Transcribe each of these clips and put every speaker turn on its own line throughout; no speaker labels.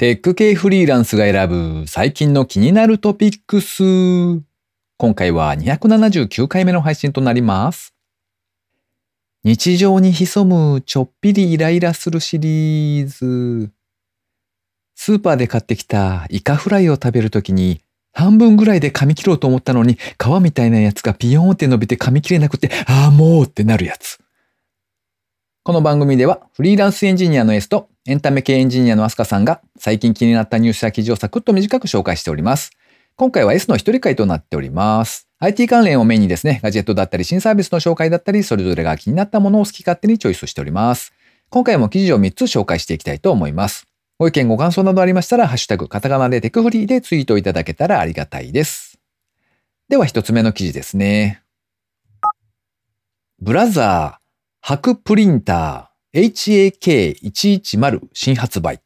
テック系フリーランスが選ぶ最近の気になるトピックス。今回は279回目の配信となります。日常に潜むちょっぴりイライラするシリーズ。スーパーで買ってきたイカフライを食べるときに半分ぐらいで噛み切ろうと思ったのに皮みたいなやつがピヨーンって伸びて噛み切れなくてああもうってなるやつ。この番組ではフリーランスエンジニアの S とエンタメ系エンジニアのアスカさんが最近気になったニュースや記事をサクッと短く紹介しております。今回は S の一人会となっております。IT 関連をメインにですね、ガジェットだったり新サービスの紹介だったり、それぞれが気になったものを好き勝手にチョイスしております。今回も記事を3つ紹介していきたいと思います。ご意見ご感想などありましたら、ハッシュタグカタカナでテクフリーでツイートいただけたらありがたいです。では一つ目の記事ですね。ブラザー、白プリンター、HAK110 新発売。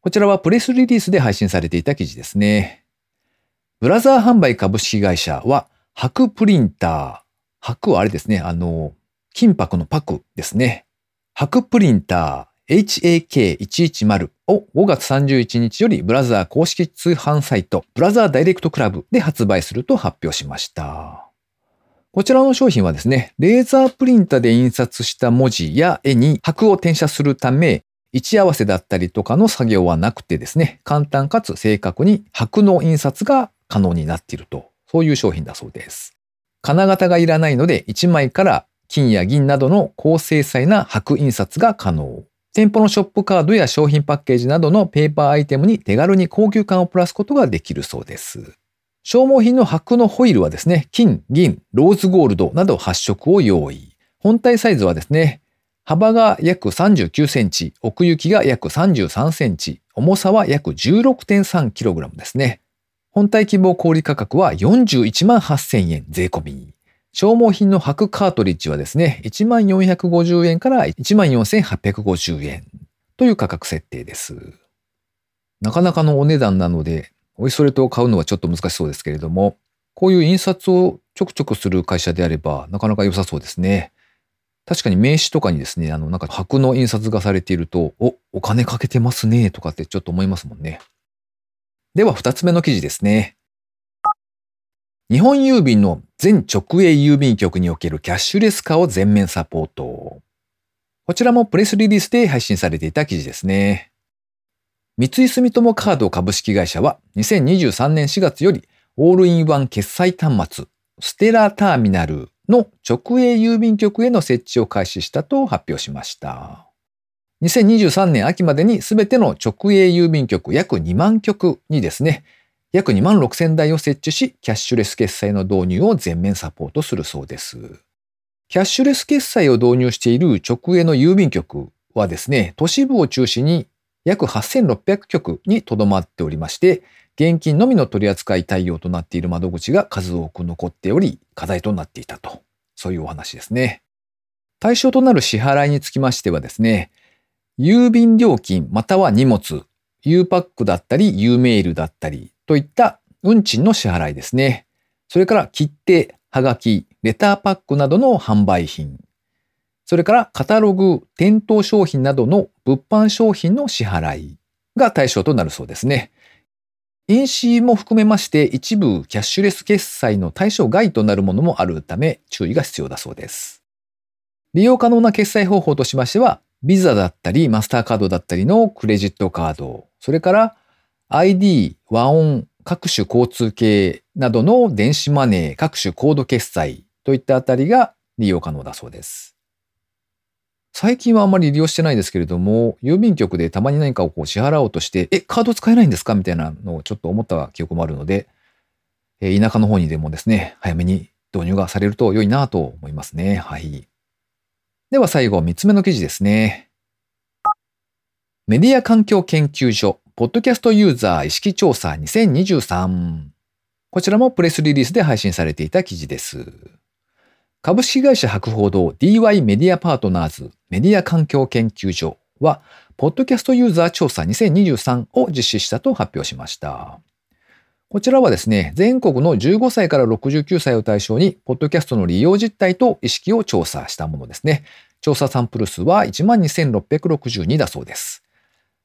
こちらはプレスリリースで配信されていた記事ですね。ブラザー販売株式会社は、白プリンター。白はあれですね、あの、金箔のパクですね。白プリンター HAK110 を5月31日よりブラザー公式通販サイトブラザーダイレクトクラブで発売すると発表しました。こちらの商品はですね、レーザープリンタで印刷した文字や絵に白を転写するため、位置合わせだったりとかの作業はなくてですね、簡単かつ正確に白の印刷が可能になっていると、そういう商品だそうです。金型がいらないので、1枚から金や銀などの高精細な白印刷が可能。店舗のショップカードや商品パッケージなどのペーパーアイテムに手軽に高級感をプラスことができるそうです。消耗品の白のホイールはですね、金、銀、ローズゴールドなど8色を用意。本体サイズはですね、幅が約39センチ、奥行きが約33センチ、重さは約 16.3kg ですね。本体希望小売価格は41万8000円税込み。消耗品の白カートリッジはですね、1450円から14850円という価格設定です。なかなかのお値段なので、おいそれと買うのはちょっと難しそうですけれども、こういう印刷をちょくちょくする会社であれば、なかなか良さそうですね。確かに名刺とかにですね、あの、なんか白の印刷がされていると、お、お金かけてますね、とかってちょっと思いますもんね。では、二つ目の記事ですね。日本郵便の全直営郵便局におけるキャッシュレス化を全面サポート。こちらもプレスリリースで配信されていた記事ですね。三井住友カード株式会社は2023年4月よりオールインワン決済端末ステラターミナルの直営郵便局への設置を開始したと発表しました。2023年秋までに全ての直営郵便局約2万局にですね、約2万6千台を設置し、キャッシュレス決済の導入を全面サポートするそうです。キャッシュレス決済を導入している直営の郵便局はですね、都市部を中心に約8600局にとどまっておりまして、現金のみの取り扱い対応となっている窓口が数多く残っており、課題となっていたと。そういうお話ですね。対象となる支払いにつきましてはですね、郵便料金または荷物、U パックだったり U メールだったりといった運賃の支払いですね。それから切手、はがき、レターパックなどの販売品、それからカタログ、店頭商品などの物販商品の支払いが対象となるそうですね。印紙も含めまして一部キャッシュレス決済の対象外となるものもあるため注意が必要だそうです。利用可能な決済方法としましては、ビザだったりマスターカードだったりのクレジットカード、それから ID、和音、各種交通系などの電子マネー、各種コード決済といったあたりが利用可能だそうです。最近はあんまり利用してないですけれども、郵便局でたまに何かをこう支払おうとして、え、カード使えないんですかみたいなのをちょっと思った記憶もあるので、え田舎の方にでもですね、早めに導入がされると良いなと思いますね。はい。では最後、三つ目の記事ですね。メディア環境研究所、ポッドキャストユーザー意識調査2023。こちらもプレスリリースで配信されていた記事です。株式会社博報堂 DY メディアパートナーズメディア環境研究所は、ポッドキャストユーザー調査2023を実施したと発表しました。こちらはですね、全国の15歳から69歳を対象に、ポッドキャストの利用実態と意識を調査したものですね。調査サンプル数は12,662だそうです。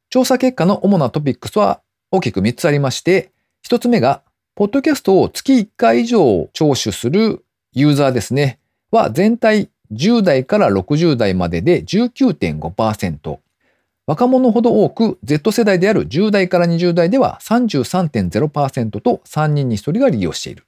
調査結果の主なトピックスは大きく3つありまして、1つ目が、ポッドキャストを月1回以上聴取するユーザーですね、は全体10代から60代までで19.5%。若者ほど多く Z 世代である10代から20代では33.0%と3人に1人が利用している。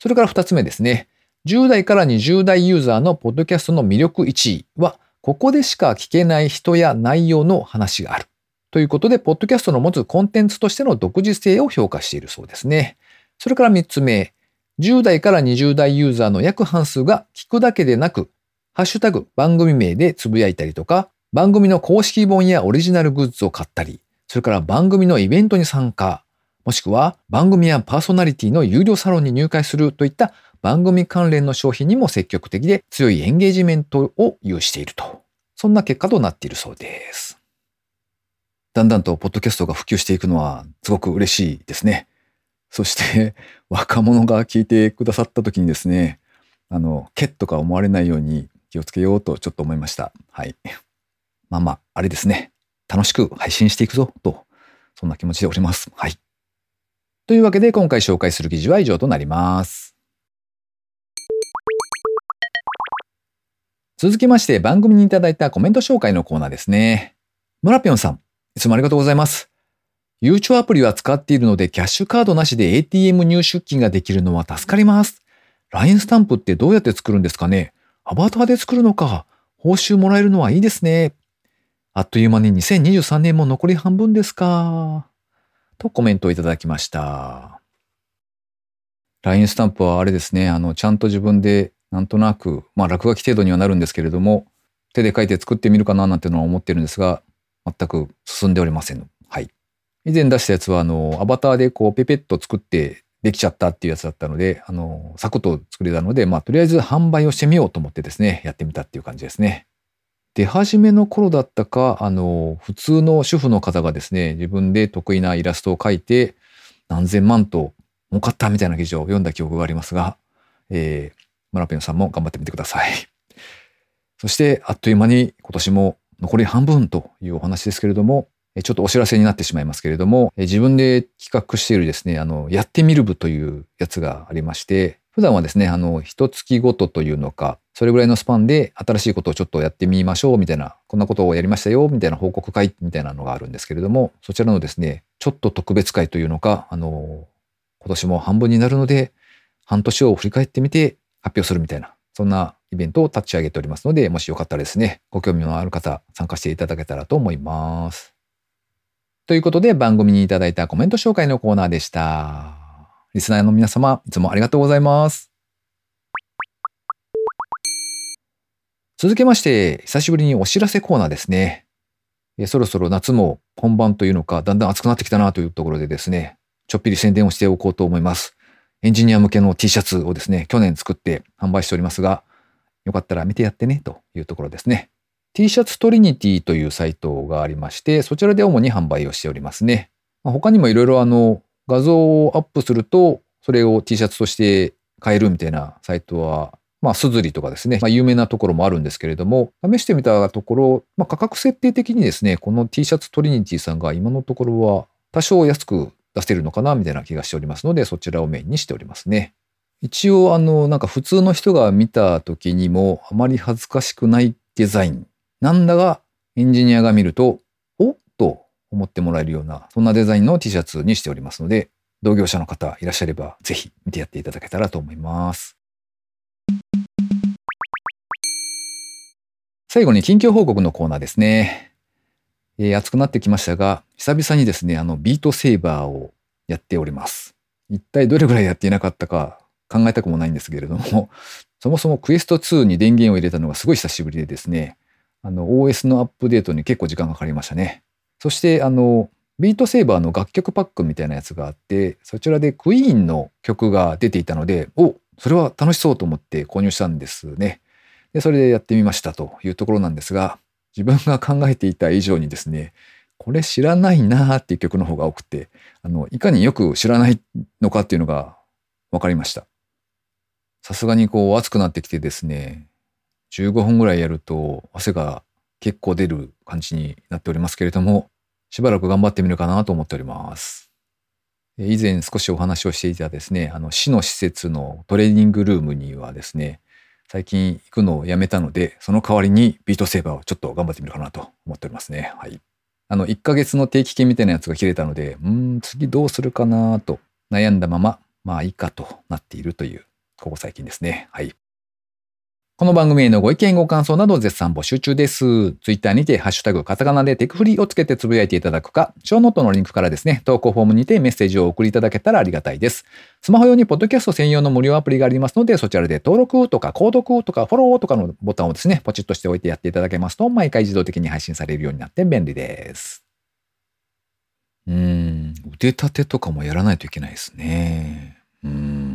それから2つ目ですね。10代から20代ユーザーのポッドキャストの魅力1位は、ここでしか聞けない人や内容の話がある。ということで、ポッドキャストの持つコンテンツとしての独自性を評価しているそうですね。それから3つ目。10代から20代ユーザーの約半数が聞くだけでなく、ハッシュタグ番組名でつぶやいたりとか、番組の公式本やオリジナルグッズを買ったり、それから番組のイベントに参加、もしくは番組やパーソナリティの有料サロンに入会するといった番組関連の商品にも積極的で強いエンゲージメントを有していると。そんな結果となっているそうです。だんだんとポッドキャストが普及していくのはすごく嬉しいですね。そして 若者が聞いてくださった時にですね、あの、ケッとか思われないように気をつけようとちょっと思いました。はい。まあまあ、あれですね。楽しく配信していくぞと、そんな気持ちでおります。はい。というわけで今回紹介する記事は以上となります。続きまして番組にいただいたコメント紹介のコーナーですね。村ぴょんさん、いつもありがとうございます。ゆうちょアプリは使っているのでキャッシュカードなしで ATM 入出金ができるのは助かります。LINE スタンプってどうやって作るんですかね？アバターで作るのか。報酬もらえるのはいいですね。あっという間に2023年も残り半分ですか。とコメントをいただきました。LINE スタンプはあれですね、あの、ちゃんと自分でなんとなく、まあ落書き程度にはなるんですけれども、手で書いて作ってみるかななんてのは思ってるんですが、全く進んでおりません。以前出したやつは、あの、アバターでこう、ペペッと作ってできちゃったっていうやつだったので、あの、サクッと作れたので、まあ、とりあえず販売をしてみようと思ってですね、やってみたっていう感じですね。出始めの頃だったか、あの、普通の主婦の方がですね、自分で得意なイラストを描いて、何千万と儲かったみたいな記事を読んだ記憶がありますが、えー、村ペンさんも頑張ってみてください。そして、あっという間に今年も残り半分というお話ですけれども、ちょっとお知らせになってしまいますけれども、自分で企画しているですね、あの、やってみる部というやつがありまして、普段はですね、あの、一月ごとというのか、それぐらいのスパンで新しいことをちょっとやってみましょうみたいな、こんなことをやりましたよみたいな報告会みたいなのがあるんですけれども、そちらのですね、ちょっと特別会というのか、あの、今年も半分になるので、半年を振り返ってみて発表するみたいな、そんなイベントを立ち上げておりますので、もしよかったらですね、ご興味のある方、参加していただけたらと思います。ということで番組にいただいたコメント紹介のコーナーでした。リスナーの皆様、いつもありがとうございます。続けまして、久しぶりにお知らせコーナーですね。そろそろ夏も本番というのか、だんだん暑くなってきたなというところでですね、ちょっぴり宣伝をしておこうと思います。エンジニア向けの T シャツをですね、去年作って販売しておりますが、よかったら見てやってねというところですね。T シャツトリニティというサイトがありまして、そちらで主に販売をしておりますね。他にもいろいろあの画像をアップすると、それを T シャツとして買えるみたいなサイトは、まあ、スズリとかですね、まあ、有名なところもあるんですけれども、試してみたところ、まあ、価格設定的にですね、この T シャツトリニティさんが今のところは多少安く出せるのかなみたいな気がしておりますので、そちらをメインにしておりますね。一応、あの、なんか普通の人が見た時にもあまり恥ずかしくないデザインなんだが、エンジニアが見ると、おっと思ってもらえるような、そんなデザインの T シャツにしておりますので、同業者の方いらっしゃれば、ぜひ見てやっていただけたらと思います。最後に近況報告のコーナーですね。えー、暑くなってきましたが、久々にですね、あの、ビートセーバーをやっております。一体どれぐらいやっていなかったか考えたくもないんですけれども、そもそもクエスト2に電源を入れたのがすごい久しぶりでですね、あの OS のアップデートに結構時間がかかりましたね。そしてあのビートセーバーの楽曲パックみたいなやつがあってそちらでクイーンの曲が出ていたのでおそれは楽しそうと思って購入したんですね。でそれでやってみましたというところなんですが自分が考えていた以上にですねこれ知らないなーっていう曲の方が多くてあのいかによく知らないのかっていうのが分かりました。さすがにこう暑くなってきてですね15分ぐらいやると汗が結構出る感じになっておりますけれども、しばらく頑張ってみるかなと思っております。以前少しお話をしていたですね、あの市の施設のトレーニングルームにはですね、最近行くのをやめたので、その代わりにビートセーバーをちょっと頑張ってみるかなと思っておりますね。はい。あの、1ヶ月の定期券みたいなやつが切れたので、うん、次どうするかなと悩んだまま、まあいいかとなっているという、ここ最近ですね。はい。この番組へのご意見ご感想など絶賛募集中です。ツイッターにてハッシュタグカタカナでテクフリーをつけてつぶやいていただくか、ショーノートのリンクからですね、投稿フォームにてメッセージを送りいただけたらありがたいです。スマホ用にポッドキャスト専用の無料アプリがありますので、そちらで登録とか購読とかフォローとかのボタンをですね、ポチッとしておいてやっていただけますと、毎回自動的に配信されるようになって便利です。うーん、腕立てとかもやらないといけないですね。うーん。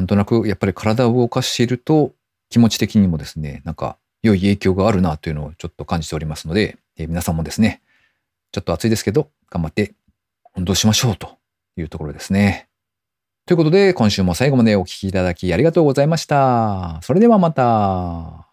なんとなくやっぱり体を動かしていると気持ち的にもですね、なんか良い影響があるなというのをちょっと感じておりますので、えー皆さんもですね、ちょっと暑いですけど、頑張って運動しましょうというところですね。ということで、今週も最後までお聴きいただきありがとうございました。それではまた。